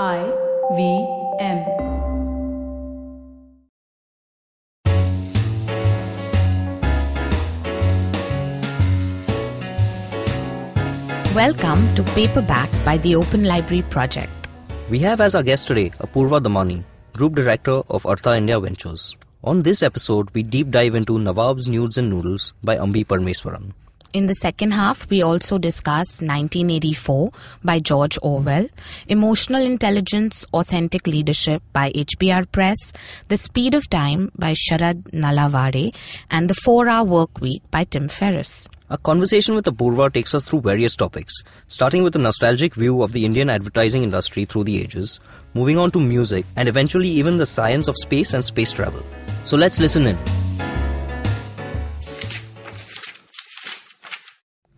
I V M. Welcome to Paperback by the Open Library Project. We have as our guest today Apurva Damani, Group Director of Artha India Ventures. On this episode, we deep dive into Nawab's Nudes and Noodles by Ambi Parameswaran. In the second half, we also discuss 1984 by George Orwell, Emotional Intelligence, Authentic Leadership by HBR Press, The Speed of Time by Sharad Nalawade, and The 4 Hour Work Week by Tim Ferriss. Our conversation with Apurva takes us through various topics, starting with a nostalgic view of the Indian advertising industry through the ages, moving on to music, and eventually even the science of space and space travel. So let's listen in.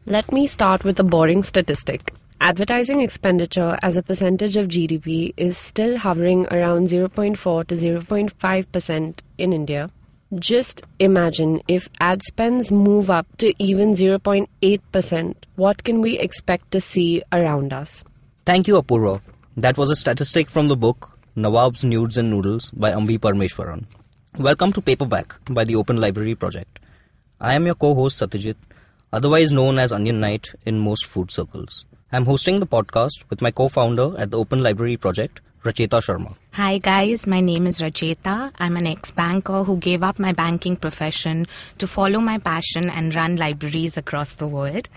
Let me start with a boring statistic. Advertising expenditure as a percentage of GDP is still hovering around 0.4 to 0.5% in India. Just imagine if ad spends move up to even 0.8%, what can we expect to see around us? Thank you, Apurva. That was a statistic from the book Nawab's Nudes and Noodles by Ambi Parmeshwaran. Welcome to Paperback by the Open Library Project. I am your co-host Satyajit, otherwise known as Onion Knight in most food circles. I'm hosting the podcast with my co-founder at the Open Library Project, Rachita Sharma. Hi guys, my name is Rachita. I'm an ex-banker who gave up my banking profession to follow my passion and run libraries across the world.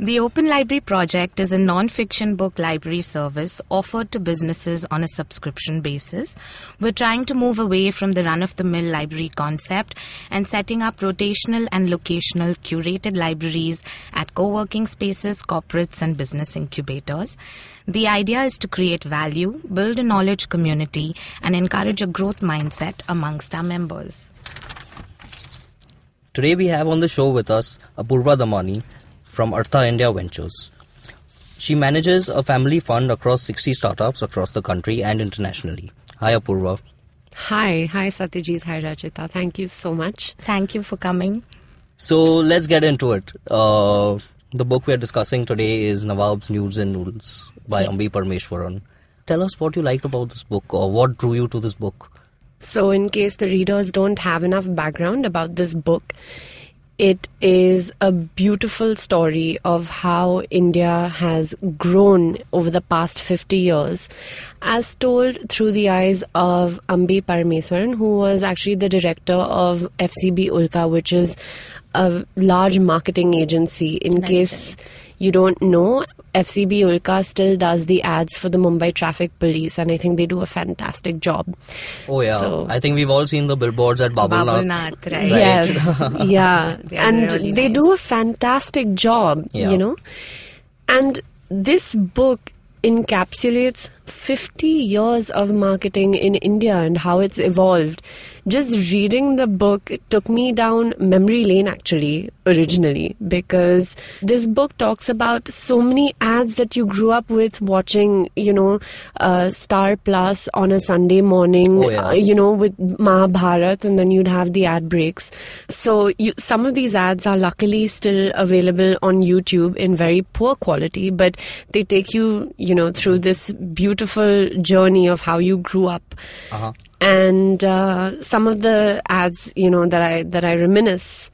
The Open Library Project is a non-fiction book library service offered to businesses on a subscription basis. We're trying to move away from the run-of-the-mill library concept and setting up rotational and locational curated libraries at co-working spaces, corporates and business incubators. The idea is to create value, build a knowledge community and encourage a growth mindset amongst our members. Today we have on the show with us Apurva Damani from Artha India Ventures. She manages a family fund across 60 startups across the country and internationally. Hi Apurva. Hi, hi Satyajit, hi Rachita. Thank you so much. Thank you for coming. So let's get into it. Uh, the book we are discussing today is Nawab's Nudes and Noodles by Ambi Parmeshwaran. Tell us what you liked about this book or what drew you to this book. So, in case the readers don't have enough background about this book, it is a beautiful story of how India has grown over the past 50 years, as told through the eyes of Ambi Parameswaran, who was actually the director of FCB Ulka, which is a large marketing agency. In That's case you don't know, FCB Ulka still does the ads for the Mumbai Traffic Police, and I think they do a fantastic job. Oh yeah, So- I think we've all seen the billboards at Babul Nath. Babulnath, right? Yes, yeah, They and really they nice. do a fantastic job, Yeah. you know. And this book encapsulates 50 years of marketing in India and how it's evolved. Just reading the book took me down memory lane actually, originally, because this book talks about so many ads that you grew up with watching, you know, uh, Star Plus on a Sunday morning, Oh, yeah. uh, you know, with Mahabharat, and then you'd have the ad breaks. So you, some of these ads are luckily still available on YouTube in very poor quality, but they take you, you know, through this beautiful journey of how you grew up. Uh-huh. And uh, some of the ads, you know, that I that I reminisce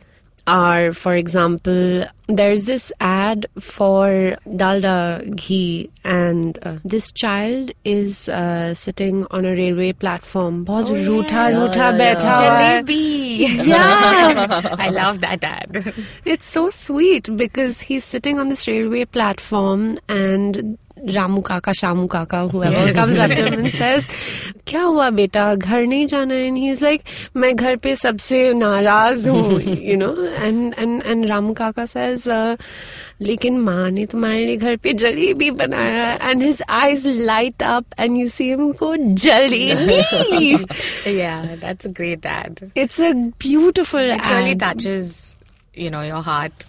are, for example, there's this ad for dalda ghee, and uh, this child is uh, sitting on a railway platform. बहुत रूठा रूठा बैठा हुआ है. Jalebi. Yeah. I love that ad. It's so sweet because he's sitting on this railway platform and Ramu काका शामू काका whoever comes after him and says क्या हुआ बेटा? घर नहीं जाना है? ही इज़ लाइक मैं घर पे सबसे नाराज़ हूँ you know and and and Ramu काका says लेकिन माँ ने तुम्हारे लिए घर पे जलेबी बनाया and his eyes light up and you see him को jalebi! Yeah that's a great dad it's a beautiful it really touches you know your heart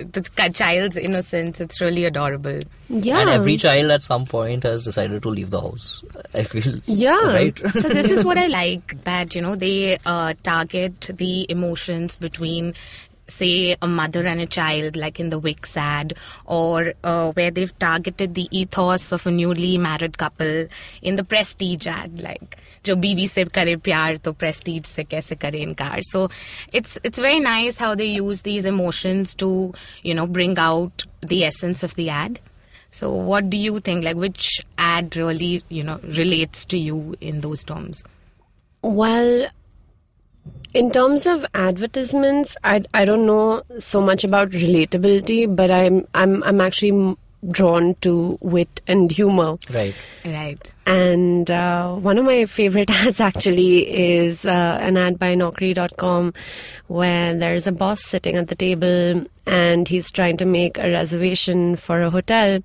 The child's innocence. It's really adorable. yeah And every child at some point has decided to leave the house. I feel. Yeah. Right? so this is what I like that you know they uh, target the emotions between say a mother and a child like in the Vicks ad or uh, where they've targeted the ethos of a newly married couple in the prestige ad like jo biwi se kare pyar to prestige se kaise kare inkar. So it's it's very nice how they use these emotions to you know bring out the essence of the ad. So what do you think? Like which ad really you know relates to you in those terms? Well in terms of advertisements, I I don't know so much about relatability, but I'm I'm I'm actually drawn to wit and humor. Right. right And uh, one of my favorite ads actually is uh, an ad by Naukri.com where there's a boss sitting at the table and he's trying to make a reservation for a hotel.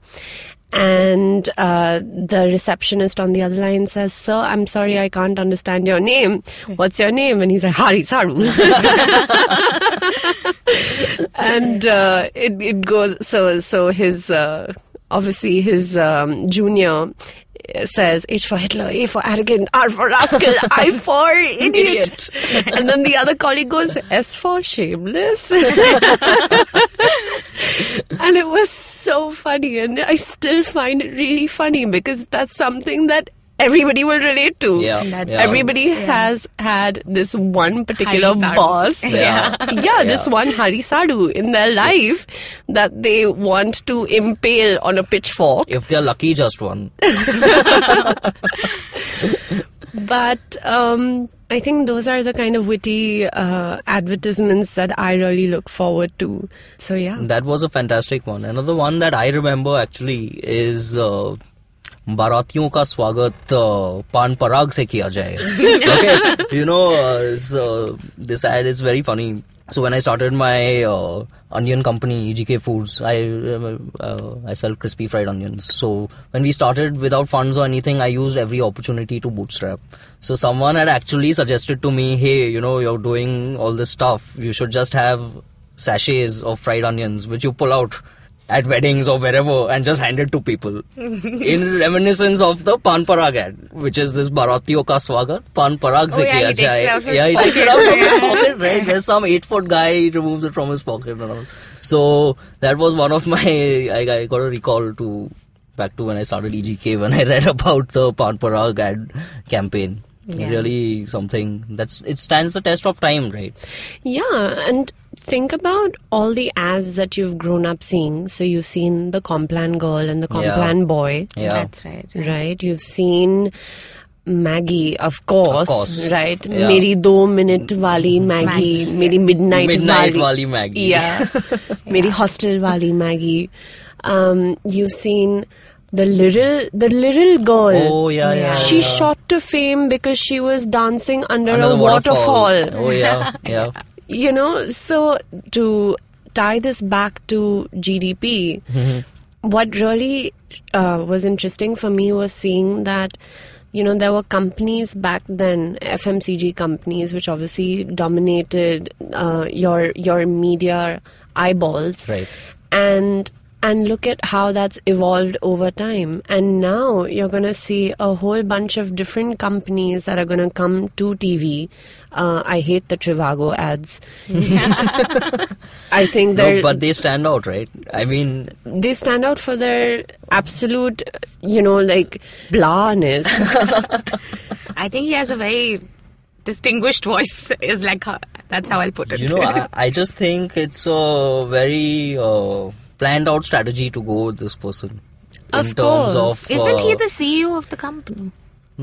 And uh, the receptionist on the other line says, Sir, I'm sorry, I can't understand your name. What's your name? And he's like, Hari Sadu. and uh, it, it goes, so, so his, uh, obviously his um, junior says H for Hitler, A for arrogant, R for rascal, I for idiot. and then the other colleague goes S for shameless. and it was so funny and I still find it really funny because that's something that everybody will relate to. Yeah. That's- yeah. Everybody has had this one particular boss. Yeah. yeah, this one Hari Sadu in their life that they want to impale on a pitchfork. If they're lucky, just one. But um, I think those are the kind of witty uh, advertisements that I really look forward to. So yeah. That was a fantastic one. Another one that I remember actually is uh, बारातियों का स्वागत uh, पान पराग से किया जाए. okay, you know, uh, so this ad is very funny. So when I started my uh, onion company, EGK Foods, I uh, uh, I sell crispy fried onions. So when we started without funds or anything, I used every opportunity to bootstrap. So someone had actually suggested to me, hey, you know, you're doing all this stuff. You should just have sachets of fried onions which you pull out at weddings or wherever and just hand it to people in reminiscence of the pan parag ad which is this baratiyo ka swagat pan parag se Oh, yeah, kiya he takes it jaye. out of his yeah he takes it pocket. out from his pocket right there's some 8 foot guy he removes it from his pocket and all so that was one of my I, I got a recall to back to when I started EGK when I read about the pan parag ad campaign Yeah. really something that's it stands the test of time right Yeah, and think about all the ads that you've grown up seeing. So you've seen the Complan girl and the Complan yeah. boy. Yeah. That's right. Right? You've seen Maggi, of course, of course. right? Yeah. Meri do minute wali Maggi, Maggi. Meri midnight, midnight wali. wali Maggi. Yeah. Meri hostel wali Maggi. Um, you've seen the little the little girl oh yeah yeah she yeah. shot to fame because she was dancing under, under a waterfall. waterfall. oh yeah yeah you know so to tie this back to gdp what really uh, was interesting for me was seeing that you know there were companies back then fmcg companies which obviously dominated uh, your your media eyeballs Right. and and look at how that's evolved over time. And now you're going to see a whole bunch of different companies that are going to come to tv uh, i hate the trivago ads. I think they're but they stand out right? I mean they stand out for their absolute you know like blahness i think he has a very distinguished voice is like her. that's how i'll put it. You know I, I just think it's a very uh, planned out strategy to go with this person Of in terms course. of isn't he uh, the ceo of the company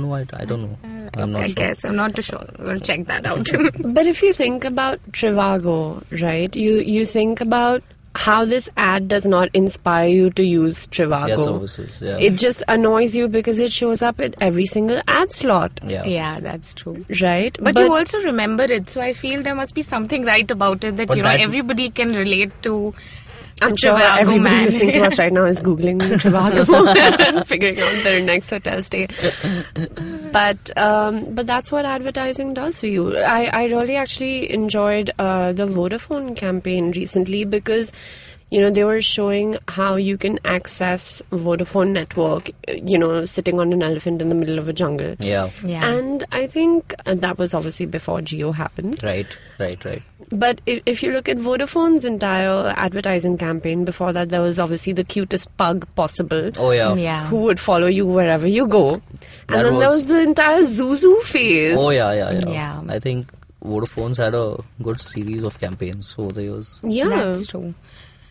no I, I don't know i'm not i sure guess i'm not too sure we'll check that out But if you think about Trivago, right? You you think about how this ad does not inspire you to use Trivago. their services yeah It just annoys you because it shows up at every single ad slot, yeah yeah that's true right? But, you also remember it, so I feel there must be something right about it that you know that- everybody can relate to. I'm sure everybody man. listening to us right now is googling Trivago and figuring out their next hotel stay. But um, but that's what advertising does for you. I, I really actually enjoyed uh, the Vodafone campaign recently because you know, they were showing how you can access Vodafone network, you know, sitting on an elephant in the middle of a jungle. Yeah. Yeah. And I think uh, that was obviously before Jio happened. Right. Right. Right. But if, if you look at Vodafone's entire advertising campaign, before that, there was obviously the cutest pug possible. Oh yeah. yeah. Who would follow you wherever you go. And That then there was- was the entire ZooZoo phase. Oh yeah. Yeah. Yeah. Yeah. I think Vodafone's had a good series of campaigns over the years. Yeah. That's true.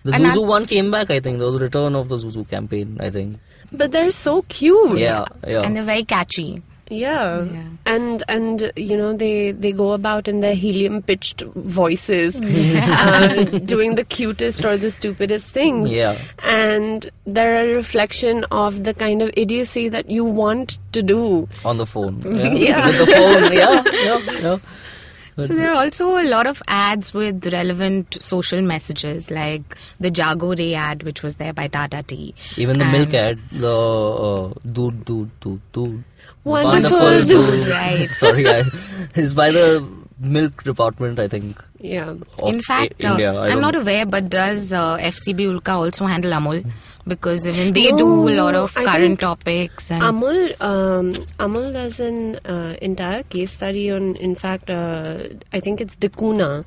The And ZooZoo I- one came back. I think there was a return of the ZooZoo campaign. I think. But they're so cute. Yeah. Yeah. And they're very catchy. Yeah. Yeah. And and you know they they go about in their helium pitched voices uh, doing the cutest or the stupidest things. Yeah. And they're a reflection of the kind of idiocy that you want to do. on the phone. Yeah. Yeah. With the phone. Yeah. Yeah. Yeah. So there are also a lot of ads with relevant social messages, like the Jaago Re ad, which was there by Tata Tea. Even the milk ad, the uh, dood dood dood dood. Wonderful dood. Right. Sorry, I, it's by the milk department, I think. Yeah. In fact, I- uh, India. I I'm don't not aware, but does uh, FCB Ulka also handle Amul? Because even they do a lot of I current topics and Amul, um, Amul does an uh, entire case study on, in fact, uh, I think it's da Cunha.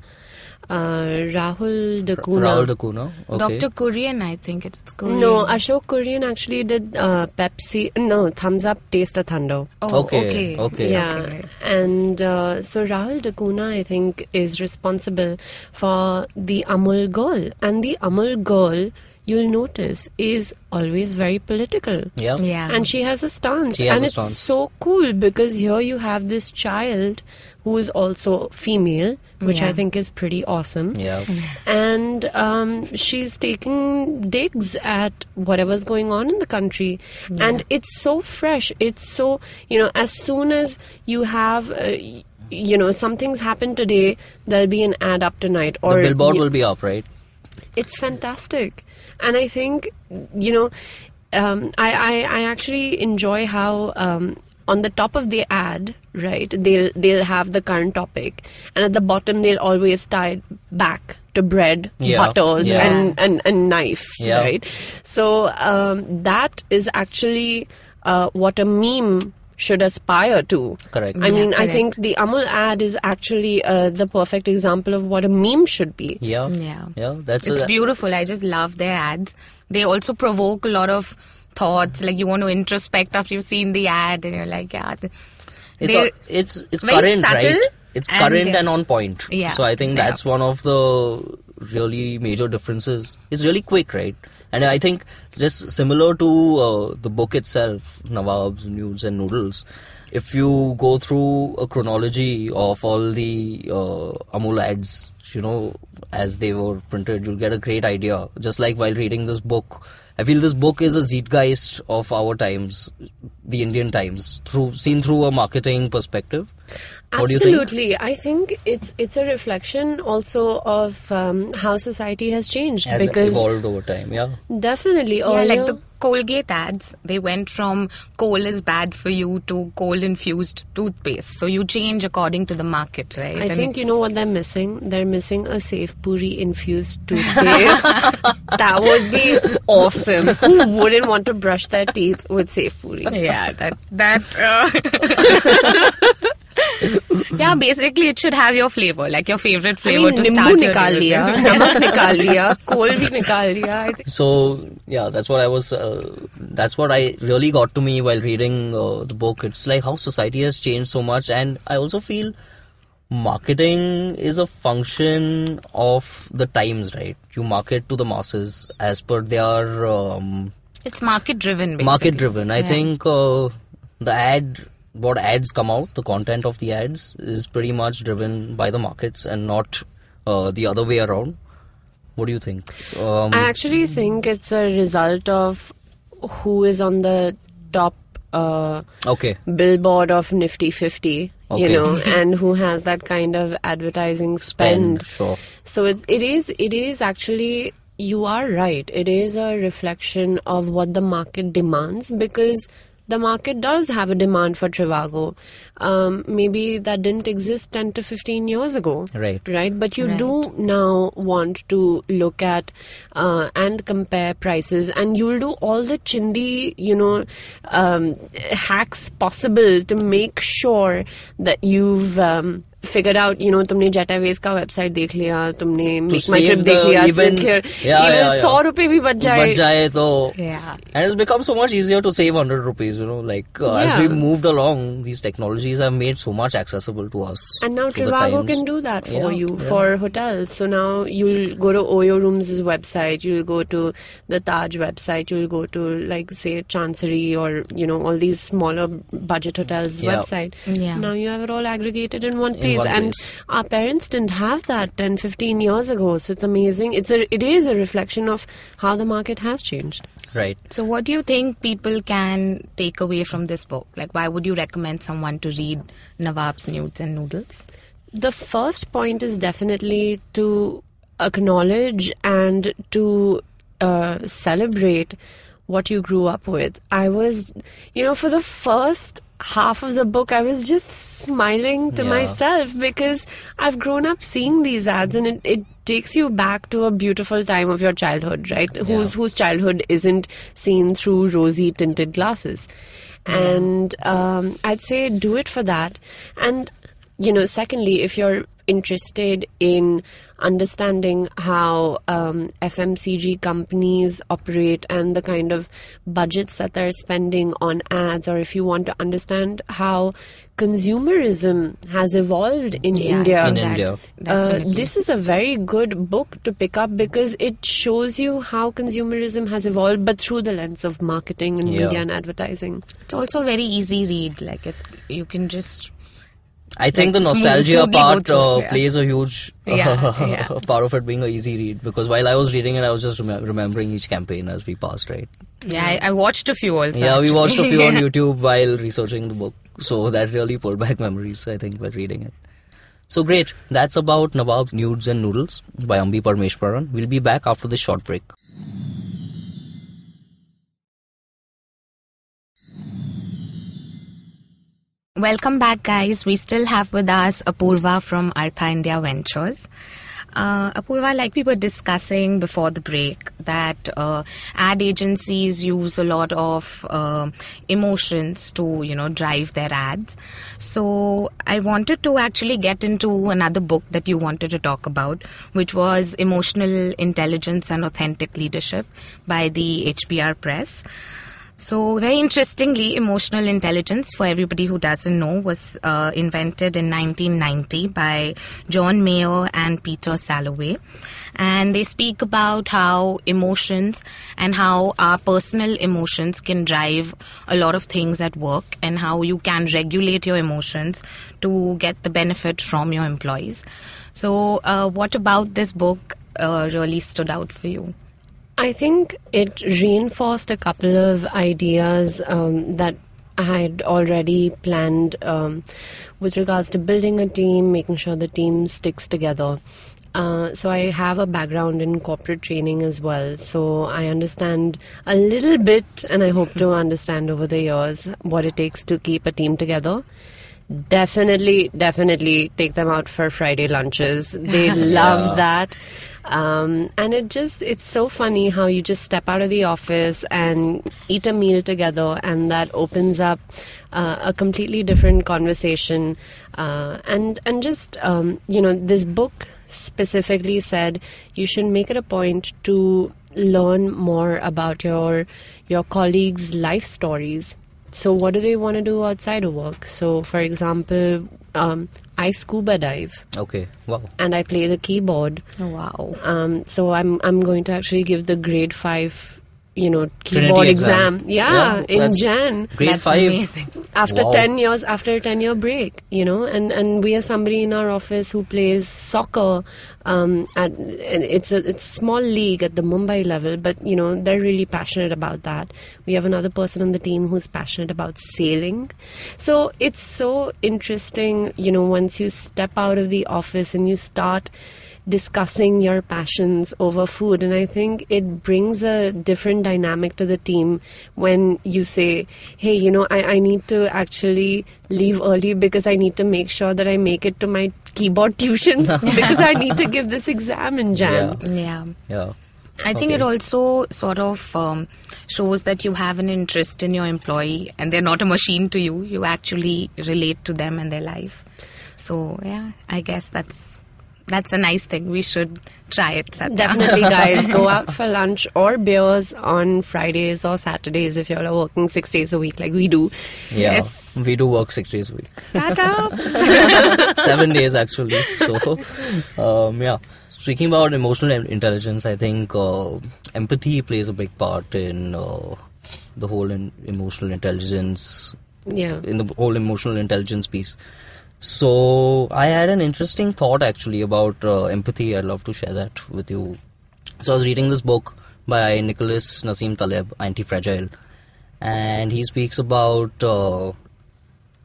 Uh, Rahul da Cunha. Rahul da Cunha. Okay. Dr. Kurien, I think it's Kurien. No, Ashok Kurien actually did uh, Pepsi. No, Thums Up Taste the Thunder. Oh, Okay, okay. okay. Yeah, Okay. and uh, so Rahul da Cunha, I think, is responsible for the Amul girl, and the Amul girl, you'll notice, is always very political. Yeah. Yeah. And she has a stance. Has and a it's stance. so cool because here you have this child who is also female, which I think is pretty awesome. Yeah. And um, she's taking digs at whatever's going on in the country. And it's so fresh. It's so, you know, as soon as you have. Uh, you know, something's happened today. There'll be an ad up tonight, or the billboard y- will be up, right? it's fantastic and i think you know um, I, I i actually enjoy how um, on the top of the ad right they'll they'll have the current topic and at the bottom they'll always tie back to bread Yeah, butters yeah. and, and and knives Yeah. right so um, that is actually uh, what a meme should aspire to Correct. i Yeah, mean i think the amul ad is actually uh, the perfect example of what a meme should be Yeah. Yeah. Yeah. That's It's a, beautiful. I just love their ads. They also provoke a lot of thoughts. Like you want to introspect after you've seen the ad, and you're like, yeah. It's they- a, it's it's very current, subtle right? It's and, current yeah. and on point. Yeah. So I think Yeah. that's one of the really major differences. It's really quick, right? And I think just similar to uh, the book itself, Nawab's Nudes and Noodles. If you go through a chronology of all the uh, Amul ads, you know, as they were printed, you'll get a great idea. Just like while reading this book, I feel this book is a zeitgeist of our times, the Indian times, through seen through a marketing perspective. What think? Absolutely, I think it's it's a reflection also of um, how society has changed Has because evolved over time, yeah. definitely Yeah, earlier, like the Colgate ads, they went from coal is bad for you to coal infused toothpaste. So you change according to the market, right? I And think you know what they're missing. They're missing a sev puri infused toothpaste. that would be awesome. Who wouldn't want to brush their teeth with sev puri? yeah, that that. Uh, yeah, basically, it should have your flavor, like your favorite I flavor mean, to start your nikal liya, with. namak nikal liya, koal bhi nikal liya. I think So yeah, that's what I was. Uh, that's what I really got to me while reading uh, the book. It's like how society has changed so much, and I also feel marketing is a function of the times, right? You market to the masses as per their um, It's market driven, market driven. I Yeah. think uh, the ad, what ads come out, the content of the ads is pretty much driven by the markets and not uh, the other way around. What do you think? Um, I actually think it's a result of who is on the top uh, okay. billboard of Nifty 50, Okay. you know, and who has that kind of advertising spend. Spend, sure. So it, it is it is actually you are right. It is a reflection of what the market demands because the market does have a demand for Trivago. Um, maybe that didn't exist 10 to 15 years ago. Right. Right. But you Right. do now want to look at uh, and compare prices, and you'll do all the chindi, you know, um, hacks possible to make sure that you've. Um, figured out you know तुमने Jet Airways का website देख लिया तुमने make my save trip देख the लिया even- even here Yeah, even yeah, yeah. सौ रुपए भी बच जाए बच जाए तो Yeah. and it's become so much easier to save 100 rupees you know like uh, as Yeah. we moved along these technologies have made so much accessible to us And now through the Trivago times. can do that for Yeah, you yeah. for hotels. So now you'll go to Oyo Rooms' website, you'll go to the Taj website, you'll go to like say Chancery or you know all these smaller budget hotels Yeah. website. Yeah. Now you have it all aggregated in one In place, one and place. our parents didn't have that 10, 15 years ago. So it's amazing. It's a it is a reflection of how the market has changed. right So, what do you think people can take away from this book? Like, why would you recommend someone to read Nawab's Nudes and Noodles? the first point is definitely to acknowledge and to uh, celebrate what you grew up with. I was, you know, for the first half of the book, I was just smiling to Yeah. myself because I've grown up seeing these ads and it, it takes you back to a beautiful time of your childhood, right? Whose whose childhood isn't seen through rosy tinted glasses. And um, I'd say do it for that. And you know, secondly, if you're interested in understanding how um, FMCG companies operate and the kind of budgets that they're spending on ads, or if you want to understand how consumerism has evolved in Yeah, India, In that India. uh, this is a very good book to pick up because it shows you how consumerism has evolved, but through the lens of marketing and Yeah. media and advertising. It's also a very easy read. Like, it, you can just I think Like, the nostalgia part through, uh, yeah. plays a huge Yeah, yeah. part of it being an easy read because while I was reading it, I was just rem- remembering each campaign as we passed, right? Yeah, I, I watched a few also. yeah, we watched a few on YouTube while researching the book, so that really pulled back memories, I think, while reading it. So great, that's about Nawab's Nudes and Noodles by Ambi Parmeshwaran. We'll be back after this short break. Welcome back, guys. We still have with us Apurva from Artha India Ventures. Uh, Apurva, like we were discussing before the break, that uh, ad agencies use a lot of uh, emotions to, you know, drive their ads. So I wanted to actually get into another book that you wanted to talk about, which was Emotional Intelligence and Authentic Leadership by the HBR Press. So, very interestingly, emotional intelligence, for everybody who doesn't know, was uh, invented in 1990 by John Mayer and Peter Salovey. And they speak about how emotions and how our personal emotions can drive a lot of things at work and how you can regulate your emotions to get the benefit from your employees. So, uh, what about this book uh, really stood out for you? I think it reinforced a couple of ideas um, that I had already planned um, with regards to building a team, making sure the team sticks together. Uh, so I have a background in corporate training as well, so I understand a little bit, and I hope to understand over the years what it takes to keep a team together. Definitely, definitely take them out for Friday lunches. They love that. Um, and it just, it's so funny how you just step out of the office and eat a meal together, and that opens up uh, a completely different conversation. Uh, and, and just, um, you know, this book specifically said you should make it a point to learn more about your your colleagues' life stories. So, what do they want to do outside of work? So, for example, um, I scuba dive Okay, wow. and I play the keyboard. Oh, wow. Um, so, I'm I'm going to actually give the grade five, you know, keyboard exam. exam. Yeah, Yeah, in Jan Grade That's 5. amazing. after Wow. 10 years after a 10 year break you know and and we have somebody in our office who plays soccer um at and it's a it's a small league at the mumbai level but you know they're really passionate about that we have another person on the team who's passionate about sailing so it's so interesting you know once you step out of the office and you start discussing your passions over food. And I think it brings a different dynamic to the team when you say, hey, you know, I, I need to actually leave early because I need to make sure that I make it to my keyboard tuitions because I need to give this exam in Jan. Yeah. Yeah. Yeah. I think it also sort of um, shows that you have an interest in your employee and they're not a machine to you. You actually relate to them and their life. So yeah, I guess that's that's a nice thing. We should try it. Satya. Definitely, guys, go out for lunch or beers on Fridays or Saturdays if you're working six days a week like we do. Yeah. Yes. We do work six days a week. Startups. seven days actually. So, um, yeah. Speaking about emotional intelligence, I think uh, empathy plays a big part in uh, the whole in- emotional intelligence, Yeah. in the whole emotional intelligence piece. So, I had an interesting thought actually about uh, empathy. I'd love to share that with you. So, I was reading this book by Nicholas Nassim Taleb, Anti Fragile, and he speaks about uh,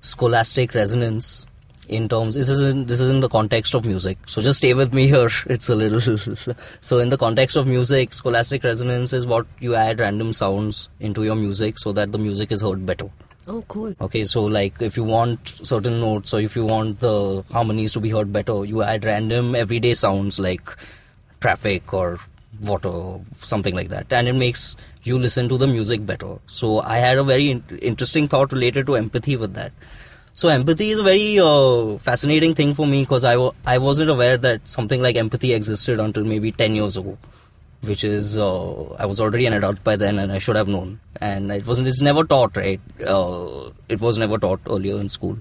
stochastic resonance in terms this is in, this is in the context of music so just stay with me here it's a little so in the context of music stochastic resonance is what you add random sounds into your music so that the music is heard better Oh, cool. okay so like if you want certain notes or if you want the harmonies to be heard better you add random everyday sounds like traffic or water something like that. And it makes you listen to the music better. So i had a very in- interesting thought related to empathy with that. So empathy is a very uh, fascinating thing for me because I w- I wasn't aware that something like empathy existed until maybe 10 years ago which is uh, I was already an adult by then and I should have known. And it wasn't it's never taught right? Uh, it was never taught earlier in school.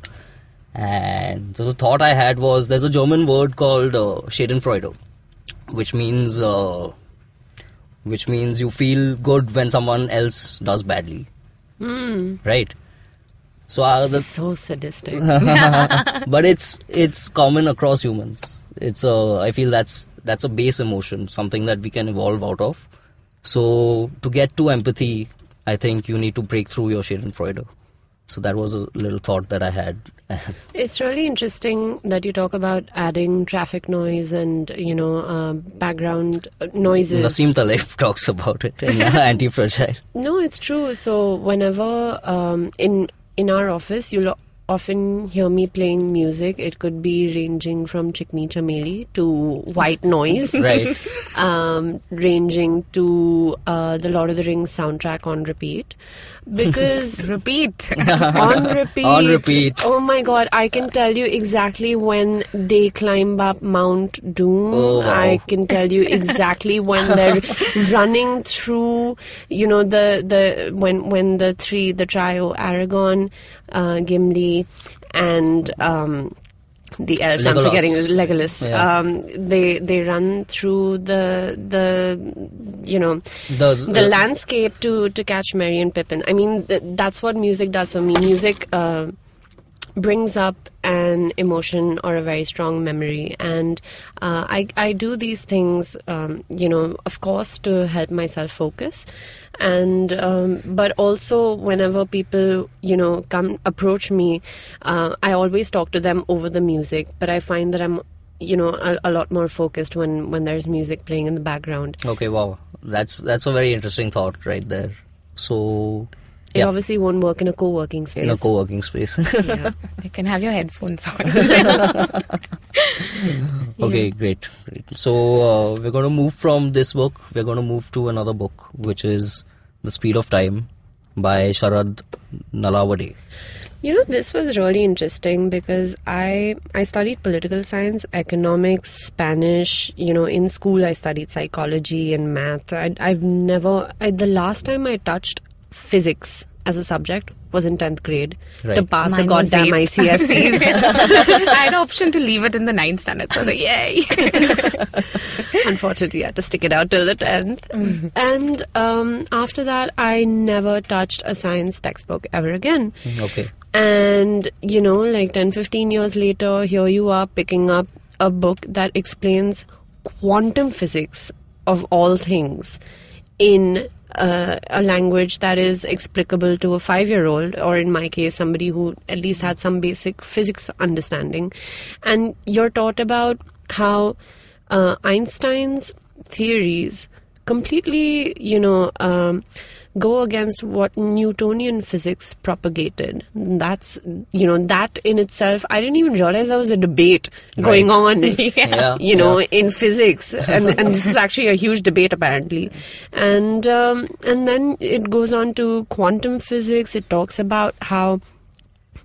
And so the thought I had was there's a German word called uh, Schadenfreude which means uh, which means you feel good when someone else does badly. Right? So uh, the, so sadistic. but it's it's common across humans. It's a I feel that's that's a base emotion, something that we can evolve out of. So to get to empathy, I think you need to break through your Schadenfreude. So that was a little thought that I had. It's really interesting that you talk about adding traffic noise and you know uh, background uh, noises. Nassim Taleb talks about it in Anti-Fragile. No, it's true. So whenever um, in in our office, you'll often hear me playing music. It could be ranging from Chikni Chameli to white noise, Right. um, ranging to uh, the Lord of the Rings soundtrack on repeat. Because Repeat. on repeat. On repeat. Oh my god, I can tell you exactly when they climb up Mount Doom. Oh, wow. I can tell you exactly when they're running through, you know, the the when when the three the trio Aragorn, uh, Gimli, and um, the elves. I'm forgetting Legolas. Yeah. Um, they they run through the the you know The, the landscape to to catch Merry and Pippin. I mean, th- that's what music does for me. Music uh, brings up an emotion or a very strong memory, and uh, I I do these things, um, you know, of course, to help myself focus. And um, but also whenever people you know come approach me, uh, I always talk to them over the music. But I find that I'm you know a, a lot more focused when when there's music playing in the background. okay, wow, that's that's a very interesting thought right there. So It yeah, obviously won't work in a co-working space. in a co-working space. yeah. You can have your headphones on. Okay, great, great. So uh, we're going to move from this book. We're going to move to another book, which is *The Speed of Time* by Sharad Nalawade. You know, this was really interesting because I I studied political science, economics, Spanish. You know, in school I studied psychology and math. I, I've never. I, the last time I touched physics as a subject was in tenth grade to pass the Mine was goddamn eighth. ICSE. I had an option to leave it in the ninth standard, so I was like, yay. Unfortunately, I had to stick it out till the 10th. And um, after that, I never touched a science textbook ever again. Okay. And, you know, like 10, 15 years later, here you are picking up a book that explains quantum physics of all things in uh, a language that is explicable to a five year old, or in my case, somebody who at least had some basic physics understanding. And you're taught about how uh, Einstein's theories completely, you know, um, go against what Newtonian physics propagated. That's, you know, that in itself, I didn't even realize there was a debate going Right. on, Yeah, you know, yeah. in physics. And, and this is actually a huge debate apparently. And, um, and then it goes on to quantum physics. It talks about how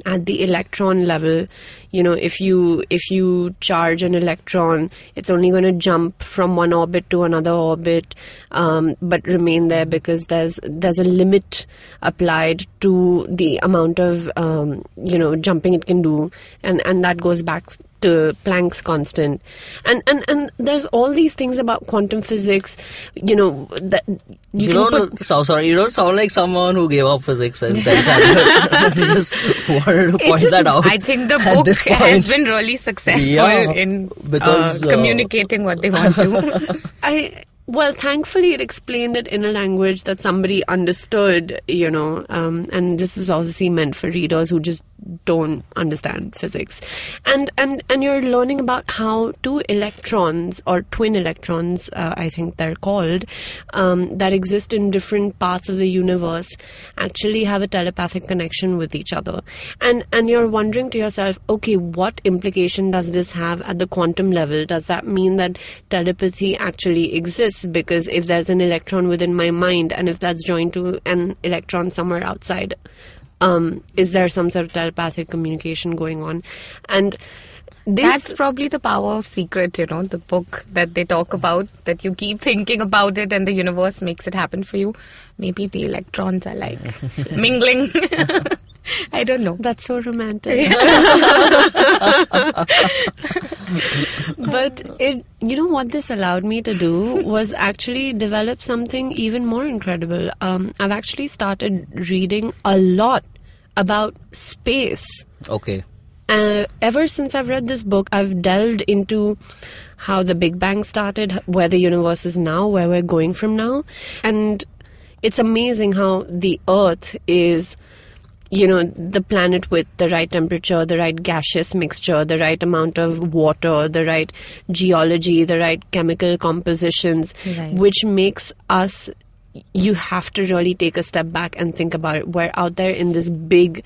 at the electron level you know if you if you charge an electron it's only going to jump from one orbit to another orbit um, but remain there because there's there's a limit applied to the amount of um, you know jumping it can do. And and that goes back to Planck's constant and and and there's all these things about quantum physics you know that you, You, don't put so sorry. You don't sound like someone who gave up physics and I just wanted to point just- that out. I think the book this has been really successful Yeah, in because, uh, uh, communicating what they want to. I well, thankfully, it explained it in a language that somebody understood, you know, um, and this is obviously meant for readers who just don't understand physics, and and and you're learning about how two electrons or twin electrons, uh, I think they're called, um, that exist in different parts of the universe, actually have a telepathic connection with each other, and and you're wondering to yourself, okay, what implication does this have at the quantum level? Does that mean that telepathy actually exists? Because if there's an electron within my mind, and if that's joined to an electron somewhere outside, um, is there some sort of telepathic communication going on? And this That's probably the power of Secret, you know, the book that they talk about, that you keep thinking about it and the universe makes it happen for you. Maybe the electrons are like mingling. I don't know. That's so romantic. but it, you know, what this allowed me to do was actually develop something even more incredible. Um, I've actually started reading a lot about space. okay. Uh, ever since I've read this book, I've delved into how the Big Bang started, where the universe is now, where we're going from now. And it's amazing how the Earth is, you know, the planet with the right temperature, the right gaseous mixture, the right amount of water, the right geology, the right chemical compositions, Right. which makes us you have to really take a step back and think about it. We're out there in this big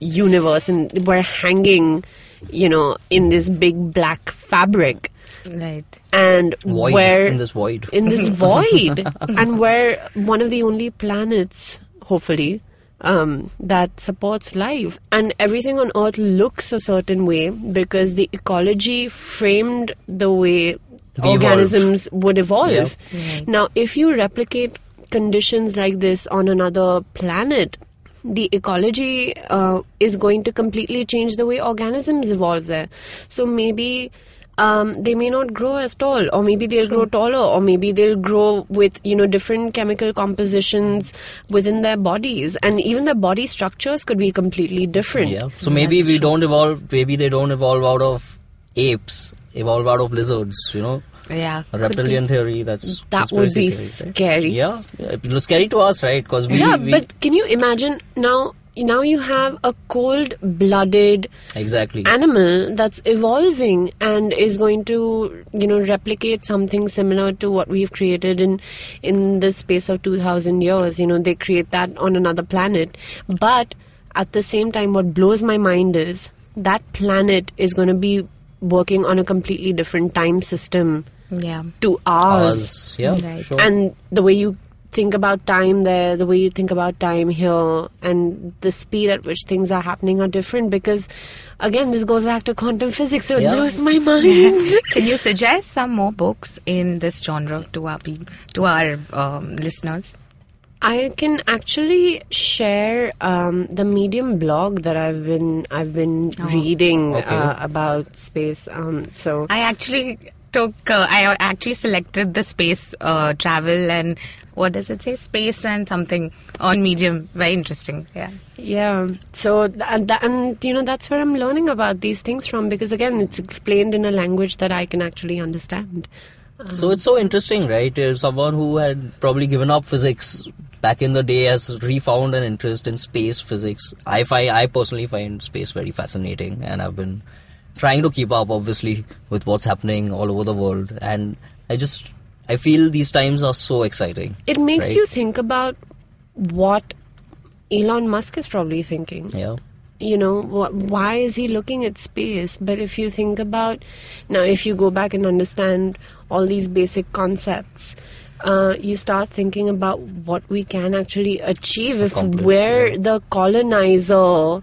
universe and we're hanging, you know, in this big black fabric. Right. And Void we're in this void. in this void. and we're one of the only planets, hopefully, um, that supports life. And everything on Earth looks a certain way because the ecology framed the way organisms would evolve. Yeah. Right. Now, if you replicate conditions like this on another planet, the ecology uh, is going to completely change the way organisms evolve there. So maybe um, they may not grow as tall, or maybe they'll grow taller, or maybe they'll grow with you know different chemical compositions within their bodies, and even their body structures could be completely different. Yeah. So maybe That's we true. don't evolve. Maybe they don't evolve out of apes. Evolve out of lizards. You know, Yeah. a reptilian theory. That's That would be right? scary. Yeah, yeah, it was scary to us, right? Because we, yeah, we but can you imagine now? Now you have a cold-blooded exactly. animal that's evolving and is going to you know replicate something similar to what we've created in in the space of 2000 years you know they create that on another planet but at the same time what blows my mind is that planet is going to be working on a completely different time system Yeah. to ours Ours, yeah, Right. sure. and the way you think about time there, the way you think about time here, and the speed at which things are happening are different because, again, this goes back to quantum physics, so it Yeah. blows my mind. Can you suggest some more books in this genre to our to our um, listeners? I can actually share um, the Medium blog that I've been I've been reading Okay. uh, about space. Um, so I actually took. Uh, I actually selected the space uh, travel and what does it say? Space and something on Medium. Very interesting. Yeah. Yeah. So and, and you know that's where I'm learning about these things from because again it's explained in a language that I can actually understand. So it's so interesting, right? Uh, Someone who had probably given up physics back in the day has refound an interest in space physics. I find, I personally find space very fascinating, and I've been trying to keep up, obviously, with what's happening all over the world. And I just, I feel these times are so exciting. It makes right? you think about what Elon Musk is probably thinking. Yeah. You know, wh- why is he looking at space? But if you think about now, if you go back and understand all these basic concepts, uh, you start thinking about what we can actually achieve if we're yeah. the colonizer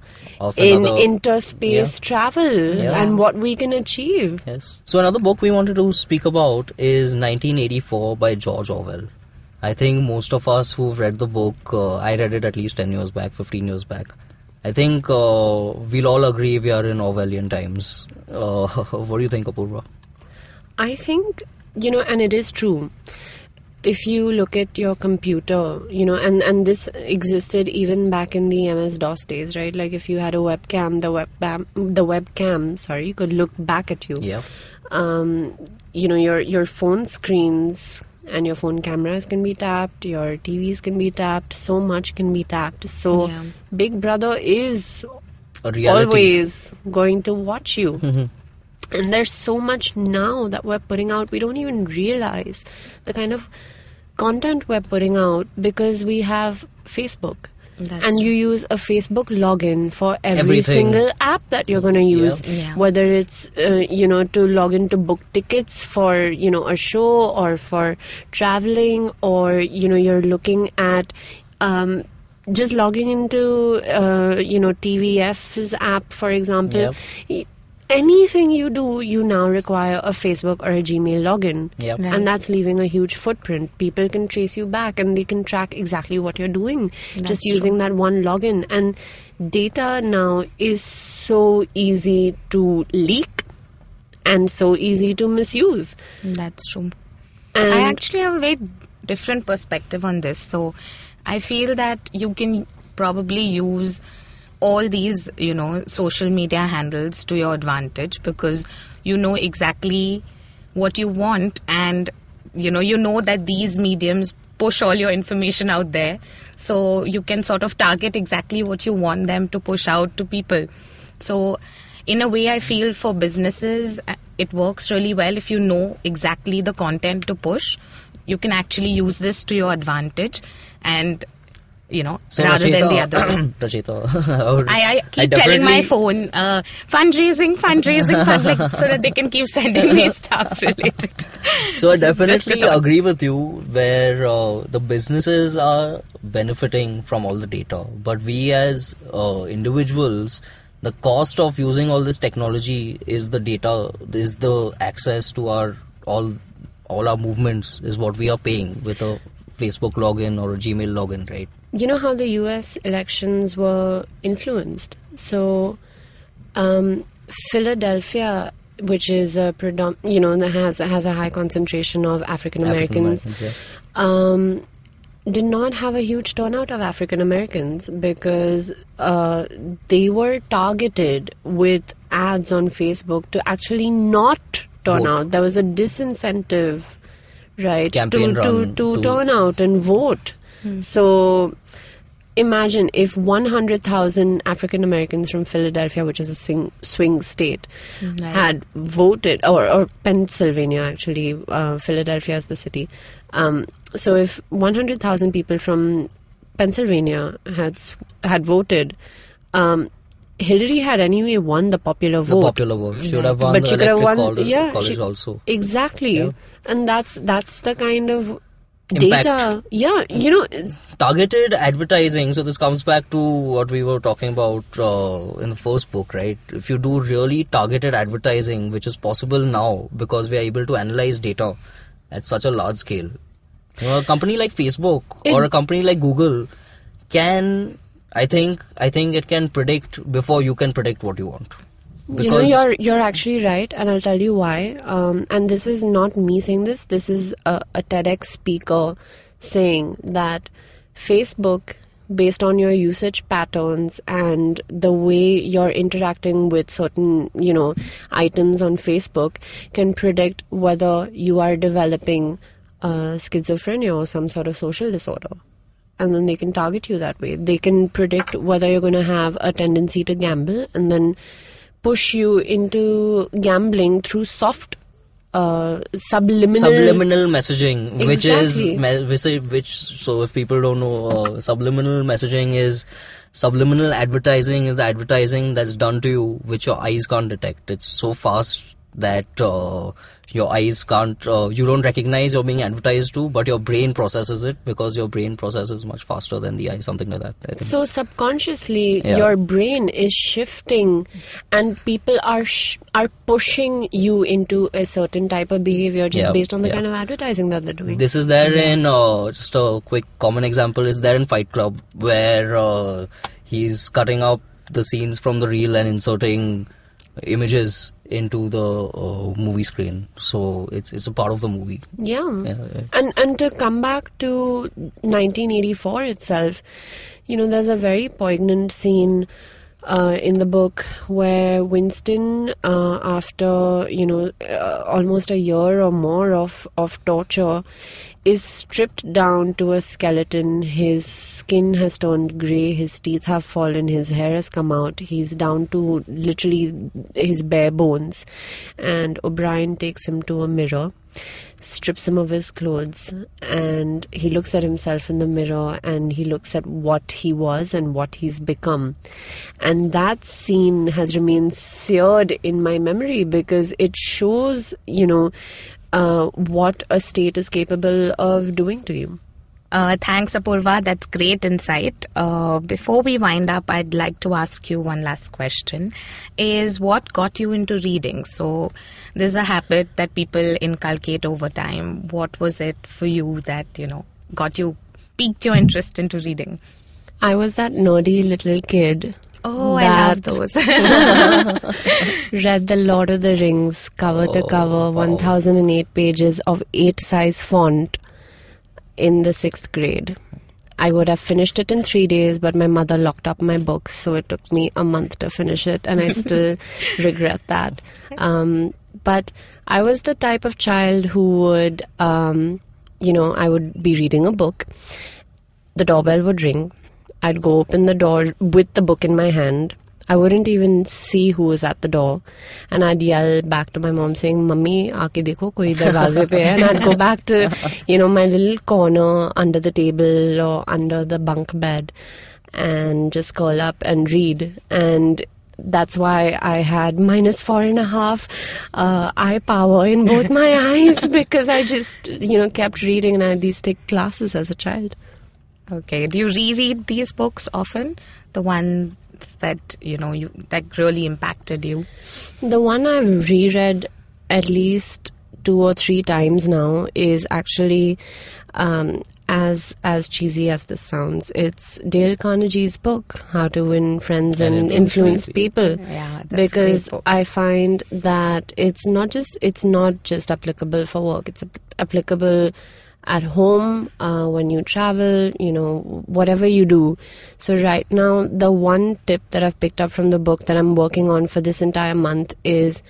in another- interspace Yeah. travel Yeah. and what we can achieve. Yes. So another book we wanted to speak about is 1984 by George Orwell. I think most of us who've read the book, uh, I read it at least 10 years back, 15 years back. I think uh, we'll all agree we are in Orwellian times. Uh, what do you think, Apurva? I think, you know, and it is true. If you look at your computer, you know, and, and this existed even back in the MS DOS days, right? Like if you had a webcam, the webcam, the webcam, sorry, you could look back at you. Yeah. Um, you know, your your phone screens and your phone cameras can be tapped, your TVs can be tapped, so much can be tapped. So Yeah. Big Brother is always going to watch you. And there's so much now that we're putting out, we don't even realize the kind of content we're putting out because we have Facebook. That's and you use a Facebook login for every Everything. single app that you're going to use. Yeah. Whether it's, uh, you know, to log in to book tickets for, you know, a show or for traveling or, you know, you're looking at um, just logging into, uh, you know, TVF's app, for example. Yep. Y- Anything you do, you now require a Facebook or a Gmail login. Yep. Right. And that's leaving a huge footprint. People can trace you back and they can track exactly what you're doing That's just true. using that one login. And data now is so easy to leak and so easy to misuse. That's true. And I actually have a very different perspective on this. So I feel that you can probably use all these, you know, social media handles to your advantage because you know exactly what you want and you know you know that these mediums push all your information out there. So you can sort of target exactly what you want them to push out to people. So in a way i feel for businesses it works really well if you know exactly the content to push. You can actually use this to your advantage. And you know So rather than the other. Rachita, I, I, I keep telling my phone uh, fundraising, fundraising, fund, like, so that they can keep sending me stuff related. So I definitely agree with you where uh, the businesses are benefiting from all the data, but we as uh, individuals, the cost of using all this technology is the data, is the access to our all all our movements is what we are paying with a Facebook login or a Gmail login, right? You know how the US elections were influenced? So, um, Philadelphia, which is a predom- you know, has has a high concentration of African Americans, African-Americans, um, did not have a huge turnout of African Americans because uh, they were targeted with ads on Facebook to actually not turn Vote. out. There was a disincentive, right, Campaign to, to, run to to- turn out and vote. So imagine if 100,000 African Americans from Philadelphia, which is a sing- swing state, Right. had voted, or, or Pennsylvania actually, uh, Philadelphia is the city. Um, so if 100,000 people from Pennsylvania had had voted, um, Hillary had anyway won the popular The vote. popular vote. She would have won but the she could have won, college, yeah, college she- also. Exactly, Yeah. and that's that's the kind of Impact. data. Yeah, you know, targeted advertising so this comes back to what we were talking about uh, in the first book right if you do really targeted advertising which is possible now because we are able to analyze data at such a large scale you know, a company like facebook or a company like google can i think i think it can predict before you can predict what you want you know you're you're actually right and i'll tell you why. Um, and this is not me saying this. This is a, a tedx speaker saying that facebook based on your usage patterns and the way you're interacting with certain you know items on facebook can predict whether you are developing uh, schizophrenia or some sort of social disorder. And then they can target you that way. They can predict whether you're going to have a tendency to gamble and then push you into gambling through soft uh, subliminal subliminal messaging which is which so if people don't know uh, subliminal messaging is subliminal advertising is the advertising that's done to you which your eyes can't detect. It's so fast that uh, your eyes can't uh, you don't recognize you're being advertised to but your brain processes it because your brain processes much faster than the eye something like that So subconsciously, Yeah. your brain is shifting, and people are sh- are pushing you into a certain type of behavior just Yeah, based on the yeah. kind of advertising that they're doing. This is there in uh, just a quick common example is there in Fight Club where uh, he's cutting up the scenes from the reel and inserting images into the uh, movie screen. So it's it's a part of the movie. yeah. Yeah, yeah. And and to come back to 1984 itself, you know, there's a very poignant scene uh, in the book where Winston, uh, after you know uh, almost a year or more of of torture, is stripped down to a skeleton. His skin has turned grey, his teeth have fallen, his hair has come out. He's down to literally his bare bones, and O'Brien takes him to a mirror strips him of his clothes and he looks at himself in the mirror and he looks at what he was and what he's become. And that scene has remained seared in my memory because it shows you know uh, what a state is capable of doing to you Uh, thanks, Apurva. That's great insight. Uh, before we wind up, I'd like to ask you one last question: Is what got you into reading? So, this is a habit that people inculcate over time. What was it for you that you know got you piqued your interest into reading? i was that nerdy little kid Oh, I love that those. read The Lord of the Rings cover to Oh, cover, 1008 pages of 8 size font in the sixth grade. I would have finished it in three days, but my mother locked up my books, so it took me a month to finish it, and I still regret that. Um, but I was the type of child who would, um, you know, I would be reading a book, the doorbell would ring. I'd go open the door with the book in my hand. I wouldn't even see who was at the door. And I'd yell back to my mom saying, Mummy, aake dekho, koi darwaze pe hai. And I'd go back to, you know, my little corner under the table or under the bunk bed and just curl up and read. And that's why I had minus four and a half uh, eye power in both my eyes because I just, you know, kept reading and I had these thick glasses as a child. Okay. Do you reread these books often? The ones that you know you that really impacted you. The one I've reread at least two or three times now is actually um, as as cheesy as this sounds. It's Dale Carnegie's book, How to Win Friends And and, Influence Influence People. Yeah, that's because. I find that it's not just it's not just applicable for work. It's ap- applicable at home uh, when you travel. You know, whatever you do. So right now, the one tip that I've picked up from the book that I'm working on for this entire month is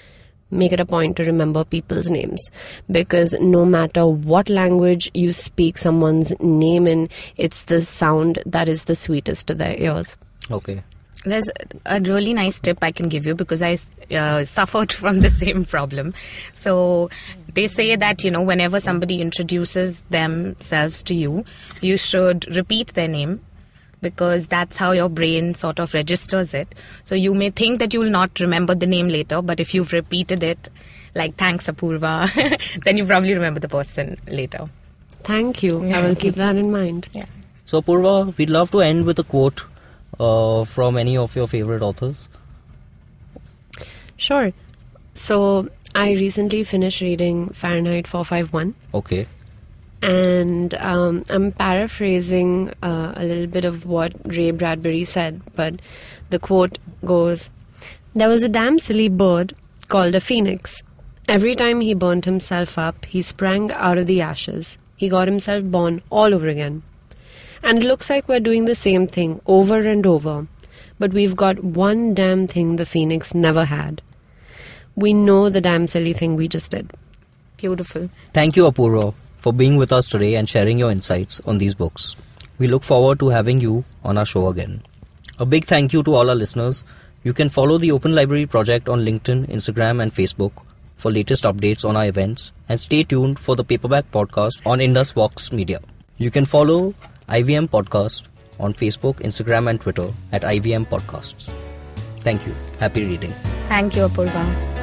make it a point to remember people's names because no matter what language you speak someone's name in it's the sound that is the sweetest to their ears Okay. There's a really nice tip I can give you because I uh, suffered from the same problem. So they say that, you know, whenever somebody introduces themselves to you, you should repeat their name because that's how your brain sort of registers it. So you may think that you will not remember the name later, but if you've repeated it, like thanks Apurva, then you probably remember the person later. thank you i will keep that in mind Yeah. So Purva, we'd love to end with a quote uh, from any of your favorite authors. sure so i recently finished reading fahrenheit 451 Okay. and um, I'm paraphrasing uh, a little bit of what Ray Bradbury said, but the quote goes There was a damn silly bird called a phoenix. Every time he burned himself up, he sprang out of the ashes. He got himself born all over again. And it looks like we're doing the same thing over and over. But we've got one damn thing the phoenix never had. We know the damn silly thing we just did. Beautiful. Thank you, Apurva, for being with us today and sharing your insights on these books. We look forward to having you on our show again. A big thank you to all our listeners. You can follow the Open Library project on LinkedIn, Instagram, and Facebook for latest updates on our events and stay tuned for the Paperback podcast on Indus Vox Media. You can follow IVM Podcast on Facebook, Instagram, and Twitter at IVM Podcasts. Thank you. Happy reading. Thank you, Apurva.